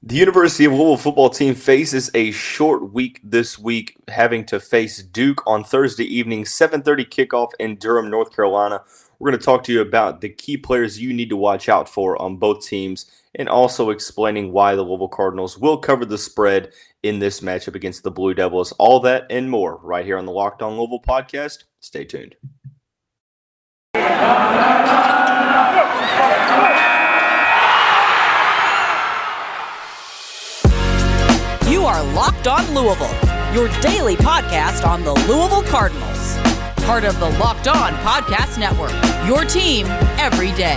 The University of Louisville football team faces a short week this week, having to face Duke on Thursday evening, 7:30 kickoff in Durham, North Carolina. We're going to talk to you about the key players you need to watch out for on both teams, and also explaining why the Louisville Cardinals will cover the spread in this matchup against the Blue Devils. All that and more right here on the Locked On Louisville podcast. Stay tuned. Are Locked On Louisville, your daily podcast on the Louisville Cardinals. Part of the Locked On Podcast Network, your team every day.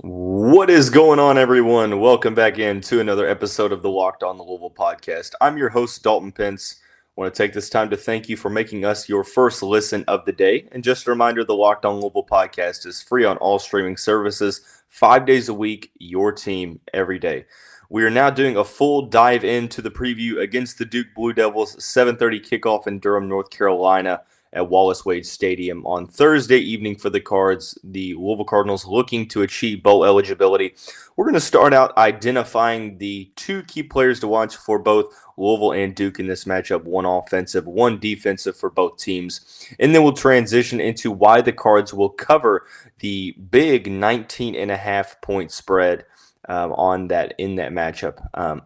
What is going on, everyone? Welcome back in to another episode of the Locked On the Louisville podcast. I'm your host, Dalton Pence. I want to take this time to thank you for making us your first listen of the day. And just a reminder the Locked On Louisville podcast is free on all streaming services, five days a week, your team every day. We are now doing a full dive into the preview against the Duke Blue Devils 7:30 kickoff in Durham, North Carolina at Wallace Wade Stadium on Thursday evening for the Cards. The Louisville Cardinals looking to achieve bowl eligibility. We're going to start out identifying the two key players to watch for both Louisville and Duke in this matchup, one offensive, one defensive for both teams. And then we'll transition into why the Cards will cover the big 19 and a half point spread um, on that in that matchup. Um,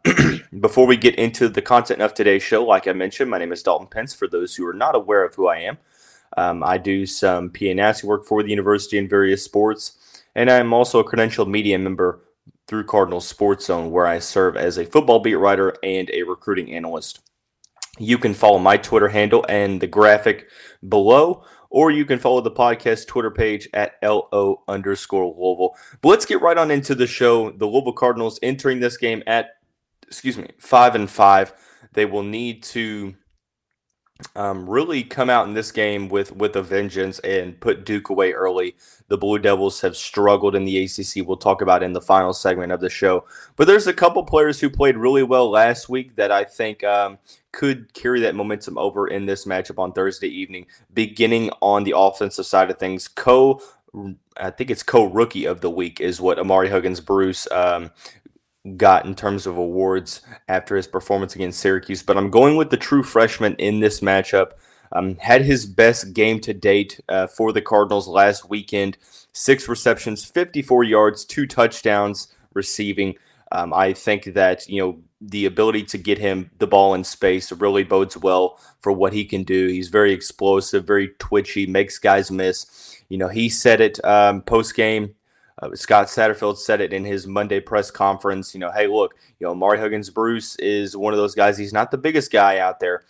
before we get into the content of today's show, like I mentioned, my name is Dalton Pence. For those who are not aware of who I am, um, I do some PA work for the university in various sports, and I'm also a credentialed media member through Cardinal Sports Zone, where I serve as a football beat writer and a recruiting analyst. You can follow my Twitter handle and the graphic below, or you can follow the podcast Twitter page at LO underscore Louisville. But let's get right on into the show. The Louisville Cardinals entering this game at, excuse me, five and five. They will need to um, really come out in this game with with a vengeance and put Duke away early. The Blue Devils have struggled in the ACC. We'll talk about in the final segment of the show. But there's a couple players who played really well last week that I think um, could carry that momentum over in this matchup on Thursday evening. Beginning on the offensive side of things, co I think it's co rookie of the week is what Ahmari Huggins Bruce um, got in terms of awards after his performance against Syracuse, but I'm going with the true freshman in this matchup. Um, had his best game to date uh, for the Cardinals last weekend. Six receptions, 54 yards, two touchdowns receiving. Um, I think that you know the ability to get him the ball in space really bodes well for what he can do. He's very explosive, very twitchy, makes guys miss. You know, he said it um, post game uh, Scott Satterfield said it in his Monday press conference. You know, hey, look, you know, Mari Huggins Bruce is one of those guys. He's not the biggest guy out there,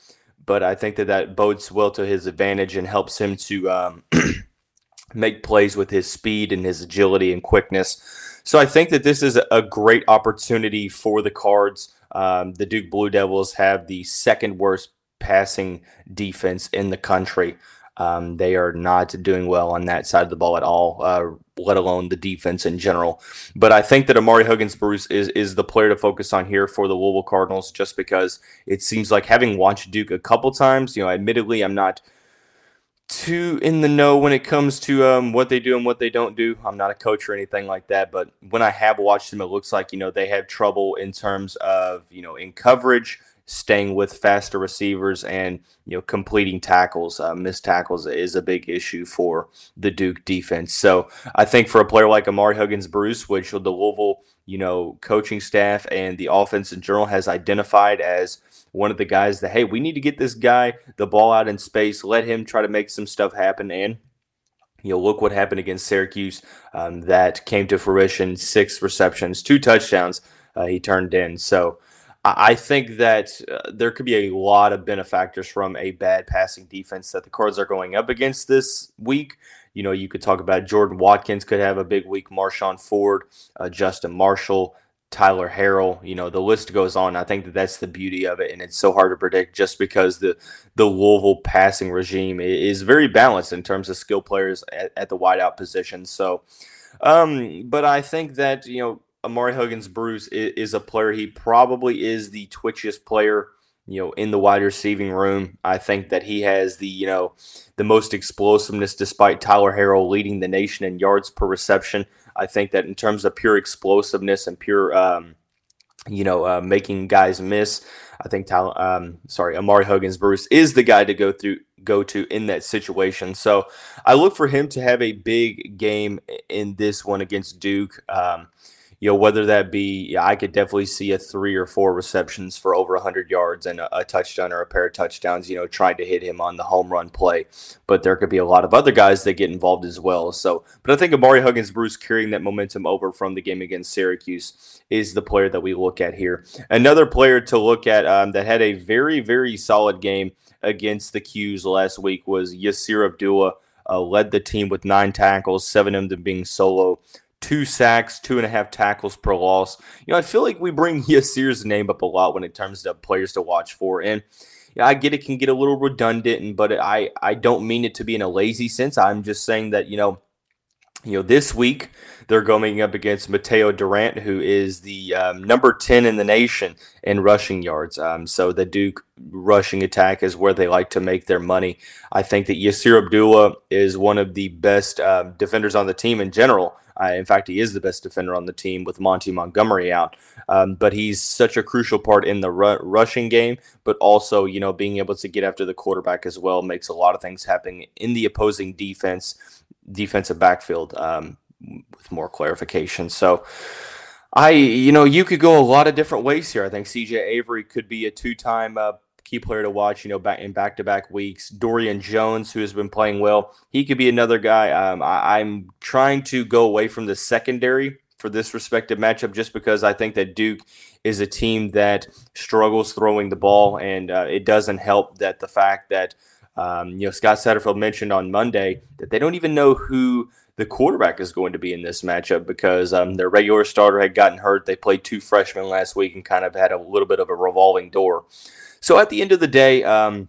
but I think that that bodes well to his advantage and helps him to um, make plays with his speed and his agility and quickness. So I think that this is a great opportunity for the Cards. Um, the Duke Blue Devils have the second worst passing defense in the country. Um, they are not doing well on that side of the ball at all, uh, let alone the defense in general. But I think that Ahmari Huggins Bruce is is the player to focus on here for the Louisville Cardinals, just because it seems like having watched Duke a couple times, you know, admittedly, I'm not too in the know when it comes to um, what they do and what they don't do. I'm not a coach or anything like that, but when I have watched them, it looks like you know they have trouble in terms of you know in coverage staying with faster receivers and you know completing tackles. Uh, missed tackles is a big issue for the Duke defense. So I think for a player like Ahmari Huggins Bruce, which the Louisville you know coaching staff and the offense in general has identified as one of the guys that hey we need to get this guy the ball out in space, let him try to make some stuff happen and you know, look what happened against Syracuse. Um, that came to fruition: six receptions, two touchdowns. Uh, he turned in. So I think that uh, there could be a lot of benefactors from a bad passing defense that the Cards are going up against this week. You know, you could talk about Jordan Watkins could have a big week, Marshon Ford, uh, Justin Marshall, Tyler Harrell. You know, the list goes on. I think that that's the beauty of it, and it's so hard to predict just because the the Louisville passing regime is very balanced in terms of skill players at, at the wideout position. So, um, but I think that you know Ahmari Huggins Bruce is, is, a player. He probably is the twitchiest player, you know, in the wide receiving room. I think that he has the, you know, the most explosiveness despite Tyler Harrell leading the nation in yards per reception. I think that in terms of pure explosiveness and pure, um, you know, uh, making guys miss, I think, um, sorry, Ahmari Huggins Bruce is the guy to go through go to in that situation. So I look for him to have a big game in this one against Duke. Um, you know, whether that be, I could definitely see a three or four receptions for over 100 yards and a, a, touchdown or a pair of touchdowns, you know, trying to hit him on the home run play. But there could be a lot of other guys that get involved as well. So, but I think Ahmari Huggins Bruce carrying that momentum over from the game against Syracuse is the player that we look at here. Another player to look at um, that had a very, very solid game against the 'Cuse last week was Yasir Abdullah. Uh, led the team with nine tackles, seven of them being solo two sacks, two and a half tackles per loss. You know, I feel like we bring Yasir's name up a lot when it comes to players to watch for. And yeah, I get it can get a little redundant, but I I don't mean it to be in a lazy sense. I'm just saying that you know you know, this week they're going up against Mataeo Durant, who is the um, number 10 in the nation in rushing yards. Um, so the Duke rushing attack is where they like to make their money. I think that Yasir Abdullah is one of the best uh, defenders on the team in general. Uh, in fact, he is the best defender on the team with Monty Montgomery out. Um, but he's such a crucial part in the ru- rushing game, but also, you know, being able to get after the quarterback as well makes a lot of things happen in the opposing defense, defensive backfield um, with more clarification. So, I, you know, you could go a lot of different ways here. I think CJ Avery could be a two time uh, key player to watch, you know, back in back to back weeks. Dorian Jones, who has been playing well, he could be another guy. Um, I, I'm trying to go away from the secondary for this respective matchup just because I think that Duke is a team that struggles throwing the ball, and uh, it doesn't help that the fact that um, you know Scott Satterfield mentioned on Monday that they don't even know who the quarterback is going to be in this matchup because um, their regular starter had gotten hurt. They played two freshmen last week and kind of had a little bit of a revolving door. So at the end of the day, um,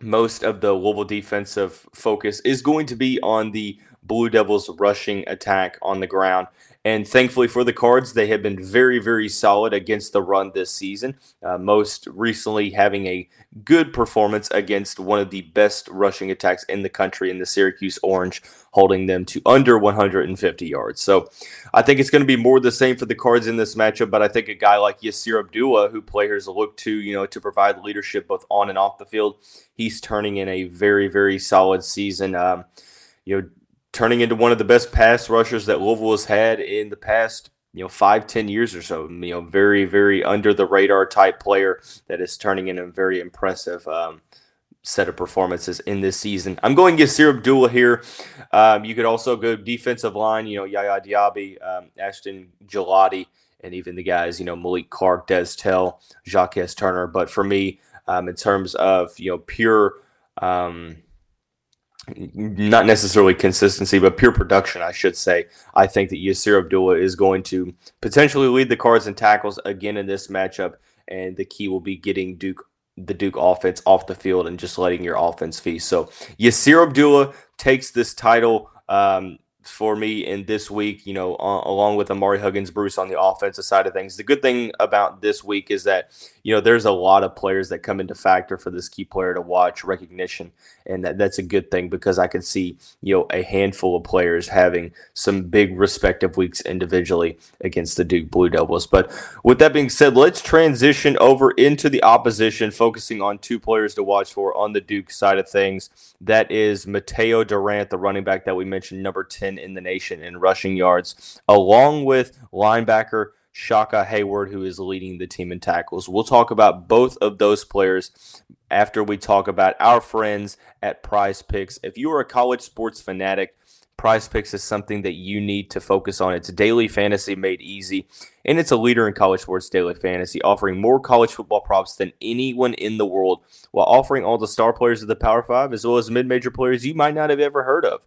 most of the Louisville defensive focus is going to be on the Blue Devils rushing attack on the ground. And thankfully for the Cards, they have been very, very solid against the run this season. Uh, most recently, having a good performance against one of the best rushing attacks in the country in the Syracuse Orange, holding them to under 150 yards. So I think it's going to be more the same for the Cards in this matchup. But I think a guy like Yasir Abdullah, who players look to, you know, to provide leadership both on and off the field, he's turning in a very, very solid season. Um, you know, turning into one of the best pass rushers that Louisville has had in the past, you know, five, ten years or so. You know, very, very under the radar type player that is turning in a very impressive um, set of performances in this season. I'm going to Sir Abdullah here. Um, you could also go defensive line, you know, Yaya Diaby, um, Ashton Gillotte, and even the guys, you know, Malik Clark, Des Tell, Jacques Turner. But for me, um, in terms of, you know, pure um, not necessarily consistency, but pure production, I should say. I think that Yasir Abdullah is going to potentially lead the cards and tackles again in this matchup, and the key will be getting Duke the Duke offense off the field and just letting your offense feast. So Yasir Abdullah takes this title. Um, for me in this week, you know, uh, along with Ahmari Huggins Bruce on the offensive side of things. The good thing about this week is that, you know, there's a lot of players that come into factor for this key player to watch recognition. And that, that's a good thing because I can see, you know, a handful of players having some big respective weeks individually against the Duke Blue Devils. But with that being said, let's transition over into the opposition, focusing on two players to watch for on the Duke side of things. That is Mataeo Durant, the running back that we mentioned, number 10 in the nation in rushing yards, along with linebacker Shaka Heyward, who is leading the team in tackles. We'll talk about both of those players after we talk about our friends at PrizePicks. If you are a college sports fanatic, PrizePicks is something that you need to focus on. It's daily fantasy made easy, and it's a leader in college sports daily fantasy, offering more college football props than anyone in the world, while offering all the star players of the Power Five as well as mid major players you might not have ever heard of.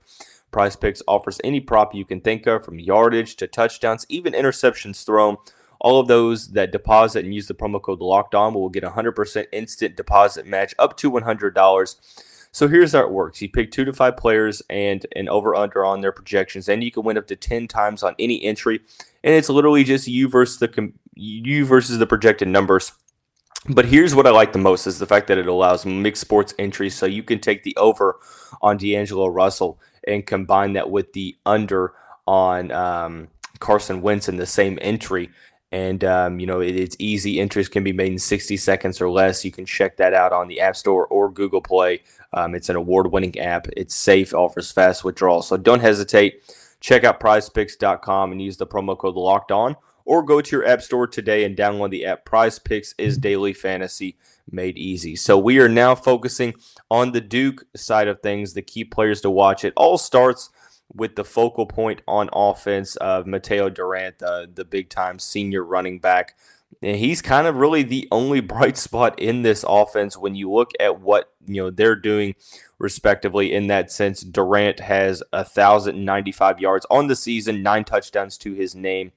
PrizePicks offers any prop you can think of, from yardage to touchdowns, even interceptions thrown. All of those that deposit and use the promo code Locked On will get a 100% instant deposit match up to $100. So here's how it works: you pick two to five players and an over/under on their projections, and you can win up to 10 times on any entry. And it's literally just you versus the you versus the projected numbers. But here's what I like the most is the fact that it allows mixed sports entries, so you can take the over on D'Angelo Russell and combine that with the under on um, Carson Wentz in the same entry. And, um, you know, it, it's easy. Entries can be made in 60 seconds or less. You can check that out on the App Store or Google Play. Um, it's an award winning app. It's safe, offers fast withdrawals. So don't hesitate. Check out prizepicks.com and use the promo code locked on or go to your app store today and download the app. PrizePicks is mm-hmm. daily fantasy made easy. So we are now focusing on the Duke side of things, the key players to watch. It all starts with the focal point on offense of Mataeo Durant, the, the big time senior running back. And he's kind of really the only bright spot in this offense when you look at what you know they're doing respectively in that sense. Durant has 1,095 yards on the season, nine touchdowns to his name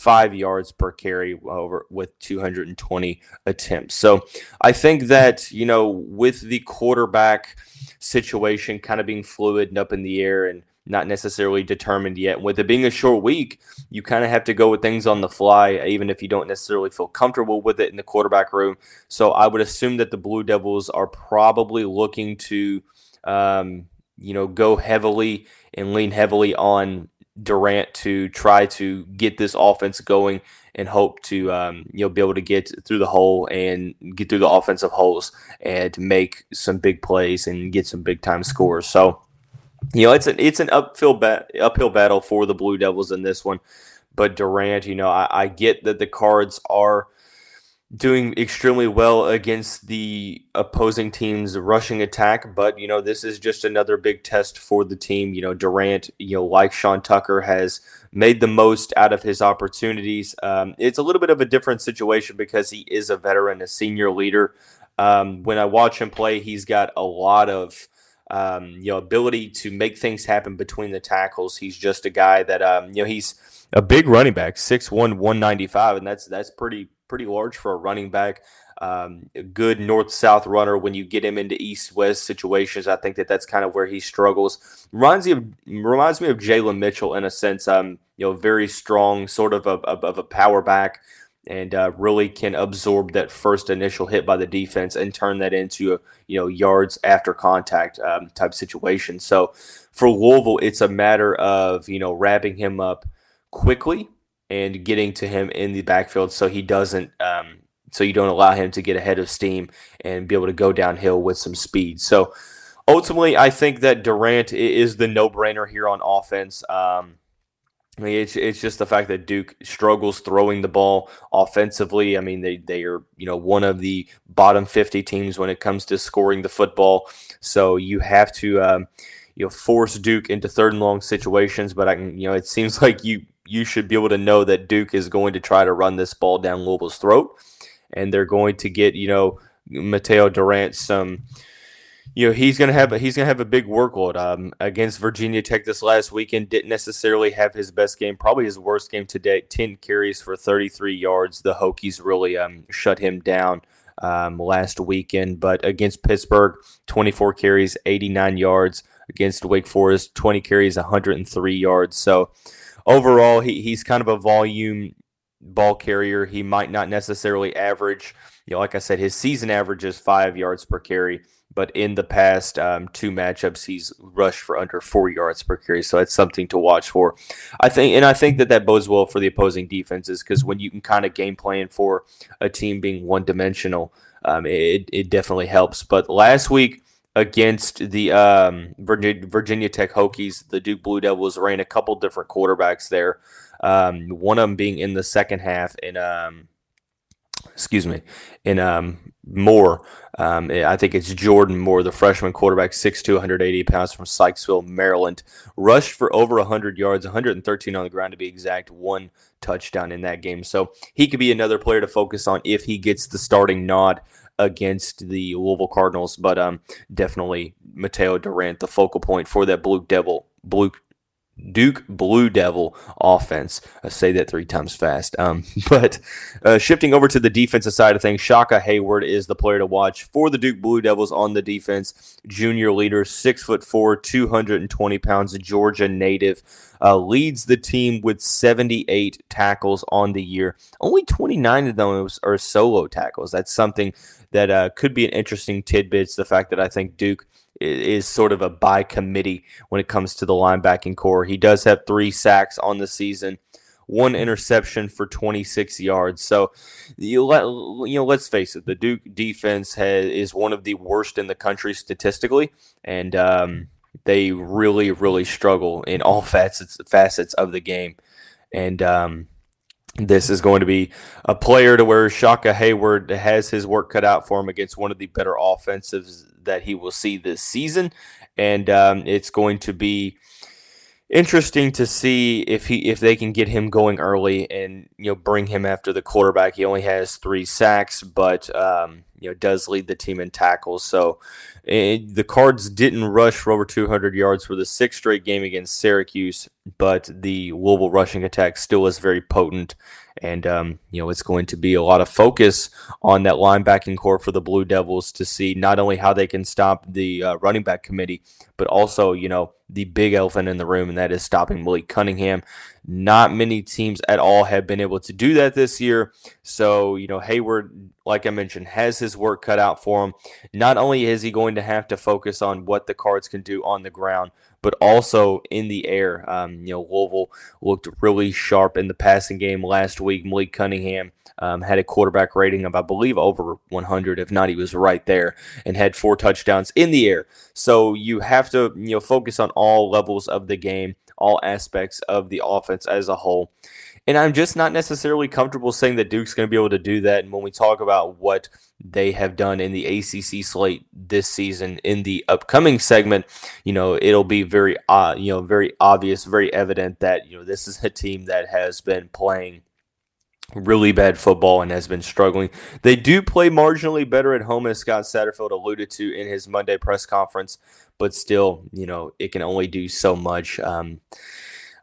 five yards per carry over with 220 attempts. So I think that, you know, with the quarterback situation kind of being fluid and up in the air and not necessarily determined yet. With it being a short week, you kind of have to go with things on the fly, even if you don't necessarily feel comfortable with it in the quarterback room. So I would assume that the Blue Devils are probably looking to, um, you know, go heavily and lean heavily on Durant to try to get this offense going and hope to um, you know be able to get through the hole and get through the offensive holes and make some big plays and get some big time scores. So you know it's an it's an uphill uphill battle for the Blue Devils in this one. But Durant, you know, I, I get that the Cards are doing extremely well against the opposing team's rushing attack. But, you know, this is just another big test for the team. You know, Durant, you know, like Sean Tucker, has made the most out of his opportunities. Um, it's a little bit of a different situation because he is a veteran, a senior leader. Um, when I watch him play, he's got a lot of. Um, you know, ability to make things happen between the tackles. He's just a guy that, um, you know, he's a big running back, 6'1", 195, and that's that's pretty pretty large for a running back. Um, a good north south runner when you get him into east west situations. I think that that's kind of where he struggles. Reminds me of reminds me of Jalen Mitchell in a sense. Um, you know, very strong, sort of a, of a power back, and uh, really can absorb that first initial hit by the defense and turn that into a, you know yards after contact um, type situation. So for Louisville, it's a matter of you know wrapping him up quickly and getting to him in the backfield so he doesn't um, so you don't allow him to get ahead of steam and be able to go downhill with some speed. So ultimately, I think that Durant is the no-brainer here on offense. Um, I mean, it's it's just the fact that Duke struggles throwing the ball offensively. I mean, they they are you know one of the bottom fifty teams when it comes to scoring the football. So you have to um, you know force Duke into third and long situations. But I can you know it seems like you you should be able to know that Duke is going to try to run this ball down Louisville's throat, and they're going to get you know Mataeo Durant some. You know he's gonna have a, he's gonna have a big workload um, against Virginia Tech this last weekend. Didn't necessarily have his best game, probably his worst game to date. Ten carries for 33 yards. The Hokies really um, shut him down um, last weekend. But against Pittsburgh, 24 carries, 89 yards. Against Wake Forest, 20 carries, 103 yards. So overall, he, he's kind of a volume ball carrier. He might not necessarily average, you know, like I said, his season average is five yards per carry, but in the past um, two matchups, he's rushed for under four yards per carry. So that's something to watch for. I think, and I think that that bodes well for the opposing defenses because when you can kind of game plan for a team being one dimensional, um, it, it definitely helps. But last week, against the um, Virginia, Virginia Tech Hokies. The Duke Blue Devils ran a couple different quarterbacks there. Um, one of them being in the second half and um, excuse me in um, Moore. Um, I think it's Jordan Moore, the freshman quarterback, 6'2", 180 pounds from Sykesville, Maryland. Rushed for over 100 yards, 113 on the ground to be exact, one touchdown in that game. So he could be another player to focus on if he gets the starting nod against the Louisville Cardinals, but um, definitely Mataeo Durant, the focal point for that Blue Devil, Blue Duke Blue Devil offense. I say that three times fast. Um, but uh, shifting over to the defensive side of things, Shaka Heyward is the player to watch for the Duke Blue Devils on the defense. Junior leader, six foot four, 220 pounds, Georgia native. uh, leads the team with 78 tackles on the year. Only 29 of those are solo tackles. That's something that uh, could be an interesting tidbit. It's the fact that I think Duke is sort of a by committee when it comes to the linebacking core. He does have three sacks on the season one interception for 26 yards. So you let you know, let's face it, the Duke defense has, is one of the worst in the country statistically, and um, they really, really struggle in all facets facets of the game. And um, this is going to be a player to where Shaka Heyward has his work cut out for him against one of the better offensives that he will see this season, and um, it's going to be interesting to see if he if they can get him going early and you know bring him after the quarterback. He only has three sacks, but um, you know does lead the team in tackles. So it, eh, the Cards didn't rush for over 200 yards for the sixth straight game against Syracuse, but the Louisville rushing attack still is very potent. And, um, you know, it's going to be a lot of focus on that linebacking core for the Blue Devils to see not only how they can stop the uh, running back committee, but also, you know, the big elephant in the room, and that is stopping Malik Cunningham. Not many teams at all have been able to do that this year. So, you know, Heyward, like I mentioned, has his work cut out for him. Not only is he going to have to focus on what the cards can do on the ground, but also in the air. Um, you know, Louisville looked really sharp in the passing game last week. Malik Cunningham um, had a quarterback rating of, I believe, over 100. If not, he was right there and had four touchdowns in the air. So you have to, you know, focus on all levels of the game, all aspects of the offense as a whole. And I'm just not necessarily comfortable saying that Duke's going to be able to do that. And when we talk about what they have done in the ACC slate this season in the upcoming segment, you know, it'll be very, uh, you know, very obvious, very evident that, you know, this is a team that has been playing really bad football and has been struggling. They do play marginally better at home, as Scott Satterfield alluded to in his Monday press conference, but still, you know, it can only do so much. Um,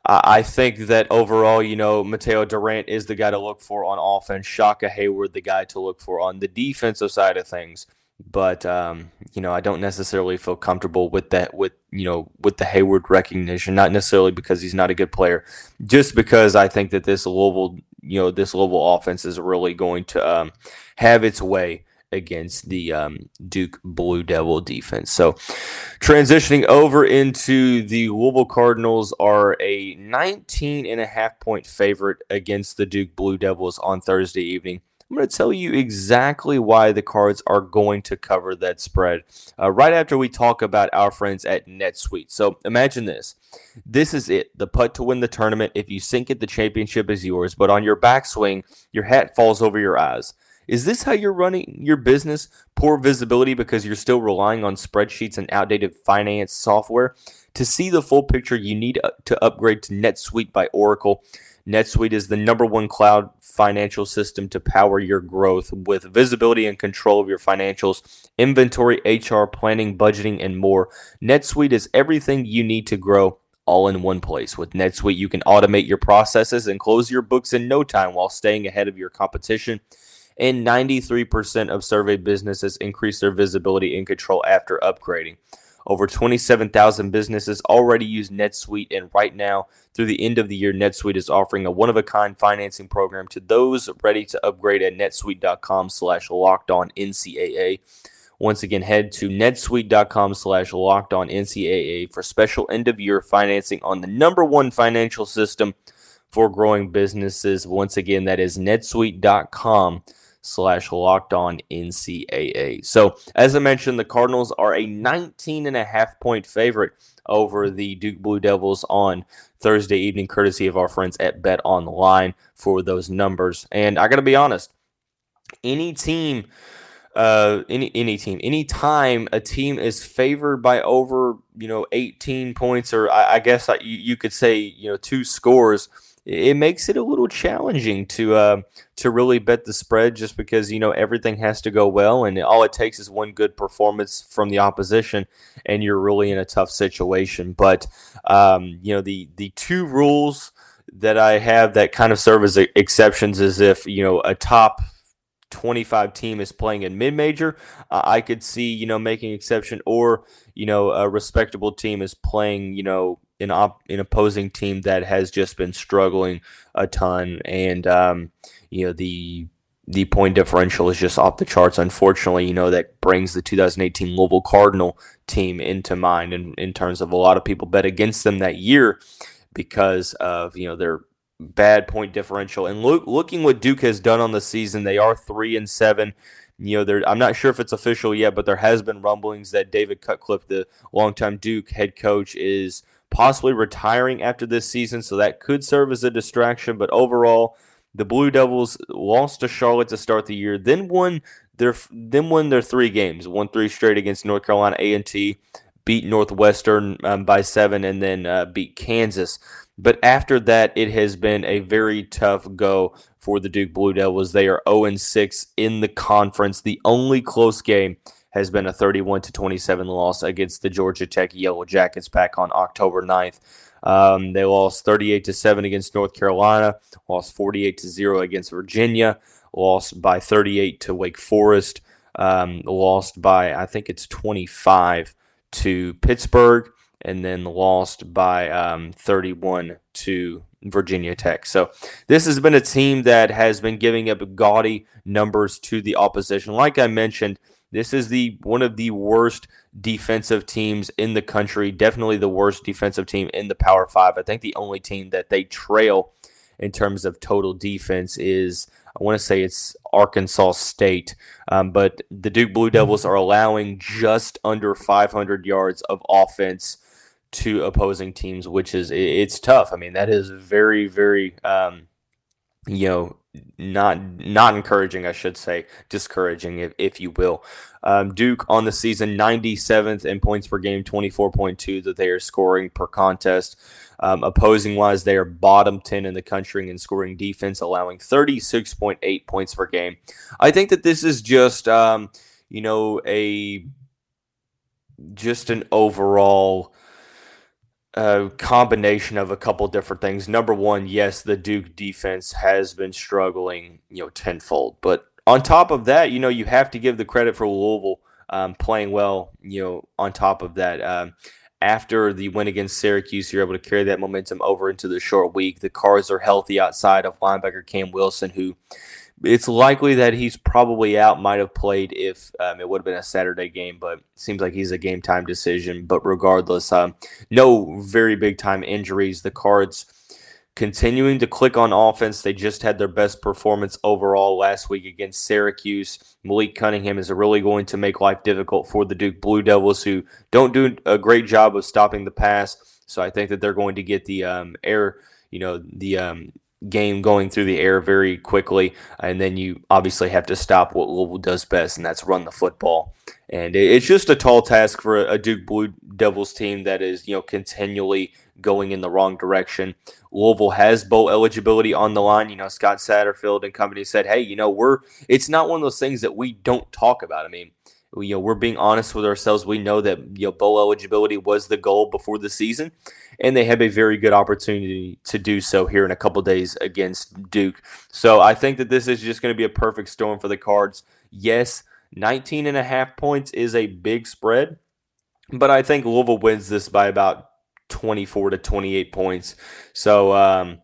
I think that overall, you know, Mataeo Durant is the guy to look for on offense. Shaka Heyward, the guy to look for on the defensive side of things. But um, you know, I don't necessarily feel comfortable with that. With you know, with the Heyward recognition, not necessarily because he's not a good player, just because I think that this Louisville you know this Louisville offense is really going to um, have its way against the um, Duke Blue Devil defense. So, transitioning over into the Louisville Cardinals are a 19 and a half point favorite against the Duke Blue Devils on Thursday evening. I'm going to tell you exactly why the Cards are going to cover that spread uh, right after we talk about our friends at NetSuite. So imagine this. This is it, the putt to win the tournament. If you sink it, the championship is yours. But on your backswing, your hat falls over your eyes. Is this how you're running your business? Poor visibility because you're still relying on spreadsheets and outdated finance software? To see the full picture, you need uh, to upgrade to NetSuite by Oracle. NetSuite is the number one cloud financial system to power your growth with visibility and control of your financials, inventory, HR, planning, budgeting, and more. NetSuite is everything you need to grow all in one place. With NetSuite, you can automate your processes and close your books in no time while staying ahead of your competition. And 93% of surveyed businesses increase their visibility and control after upgrading. Over 27,000 businesses already use NetSuite, and right now, through the end of the year, NetSuite is offering a one-of-a-kind financing program to those ready to upgrade at netsuite.com slash locked on NCAA. Once again, head to netsuite.com slash locked on NCAA for special end of year financing on the number one financial system for growing businesses. Once again, that is netsuite.com slash locked on NCAA. So, as I mentioned, the Cardinals are a 19 and a half point favorite over the Duke Blue Devils on Thursday evening, courtesy of our friends at Bet Online for those numbers. And I got to be honest, any team. Uh, any any team, any time a team is favored by over you know 18 points, or I, I guess I, you, you could say you know two scores, it makes it a little challenging to uh, to really bet the spread just because you know everything has to go well and all it takes is one good performance from the opposition and you're really in a tough situation. But um, you know the the two rules that I have that kind of serve as exceptions is if you know a top 25 team is playing in mid-major uh, I could see you know making exception or you know a respectable team is playing you know an op, an opposing team that has just been struggling a ton, and um, you know the the point differential is just off the charts. Unfortunately, you know that brings the 2018 Louisville Cardinal team into mind, in, in terms of a lot of people bet against them that year because of you know their bad point differential. And look, looking what Duke has done on the season, they are three and seven. You know, I'm not sure if it's official yet, but there has been rumblings that David Cutcliffe, the longtime Duke head coach, is possibly retiring after this season, so that could serve as a distraction. But overall, the Blue Devils lost to Charlotte to start the year, then won their then won their three games, won three straight against North Carolina A and T, beat Northwestern um, by seven, and then uh, beat Kansas. But after that, it has been a very tough go for the Duke Blue Devils. They are 0 6 in the conference. The only close game has been a 31 to 27 loss against the Georgia Tech Yellow Jackets back on October 9th. Um, they lost 38 to 7 against North Carolina, lost 48 to 0 against Virginia, lost by 38 to Wake Forest, um, lost by I think it's 25 to Pittsburgh, and then lost by um, 31 to Virginia Tech. So this has been a team that has been giving up gaudy numbers to the opposition. Like I mentioned, this is the one of the worst defensive teams in the country. Definitely the worst defensive team in the Power Five. I think the only team that they trail in terms of total defense is I want to say it's Arkansas State, um, but the Duke Blue Devils are allowing just under 500 yards of offense to opposing teams, which is it's tough. I mean, that is very very um, you know not not encouraging, I should say, discouraging, if, if you will. Um, Duke on the season, 97th in points per game, 24.2 that they are scoring per contest. Um, opposing wise, they are bottom 10 in the country in scoring defense, allowing 36.8 points per game. I think that this is just, um, you know, a just an overall a combination of a couple different things. Number one, yes, the Duke defense has been struggling, you know, tenfold. But on top of that, you know, you have to give the credit for Louisville um, playing well. You know, on top of that, um, after the win against Syracuse, you're able to carry that momentum over into the short week. The Cards are healthy outside of linebacker Cam Wilson, who it's likely that he's probably out. Might have played if um, it would have been a Saturday game, but seems like he's a game time decision. But regardless, um, no very big time injuries. The Cards continuing to click on offense. They just had their best performance overall last week against Syracuse. Malik Cunningham is really going to make life difficult for the Duke Blue Devils, who don't do a great job of stopping the pass. So I think that they're going to get the um, air, you know, the um, game going through the air very quickly, and then you obviously have to stop what Louisville does best, and that's run the football. And it's just a tall task for a Duke Blue Devils team that is, you know, continually going in the wrong direction. Louisville has bowl eligibility on the line. You know, Scott Satterfield and company said, "Hey, you know, we're it's not one of those things that we don't talk about." I mean, you know, we're being honest with ourselves. We know that you know bowl eligibility was the goal before the season, and they have a very good opportunity to do so here in a couple days against Duke. So I think that this is just going to be a perfect storm for the Cards. Yes, 19 and a half points is a big spread, but I think Louisville wins this by about 24 to 28 points. So um,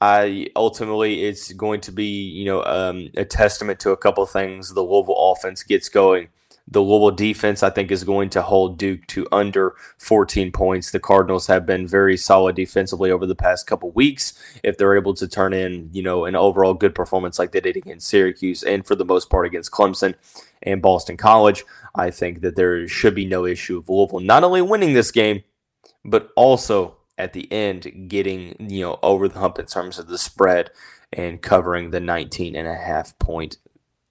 I ultimately it's going to be you know um, a testament to a couple things. The Louisville offense gets going the Louisville defense, I think, is going to hold Duke to under 14 points. The Cardinals have been very solid defensively over the past couple weeks. If they're able to turn in, you know, an overall good performance like they did against Syracuse and for the most part against Clemson and Boston College, I think that there should be no issue of Louisville not only winning this game, but also at the end getting, you know, over the hump in terms of the spread and covering the 19 and a half point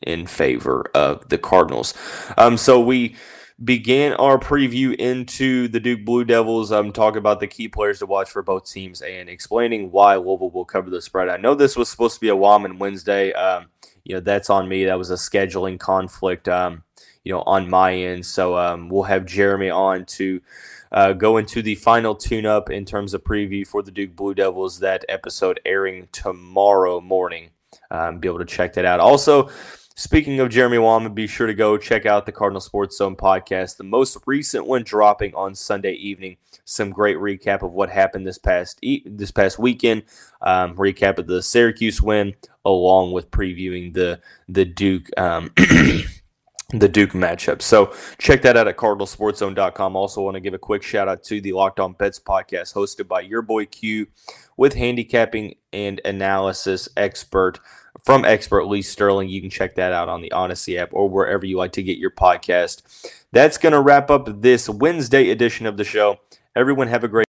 in favor of the Cardinals. Um, so we began our preview into the Duke Blue Devils. I'm um, talking about the key players to watch for both teams and explaining why Louisville will cover the spread. I know this was supposed to be a Wyoming Wednesday. Um, you know that's on me. That was a scheduling conflict. Um, you know on my end. So um, we'll have Jeremy on to. Uh, go into the final tune-up in terms of preview for the Duke Blue Devils. That episode airing tomorrow morning. Um, be able to check that out. Also, Speaking of Jeremy Wallman, be sure to go check out the Cardinal Sports Zone podcast, the most recent one dropping on Sunday evening. Some great recap of what happened this past e- this past weekend. Um, recap of the Syracuse win, along with previewing the the Duke. Um, the Duke matchup. So check that out at cardinalsportszone.com. Also want to give a quick shout out to the Locked On Bets podcast hosted by your boy Q with handicapping and analysis expert from expert Lee Sterling. You can check that out on the Odyssey app or wherever you like to get your podcast. That's going to wrap up this Wednesday edition of the show. Everyone have a great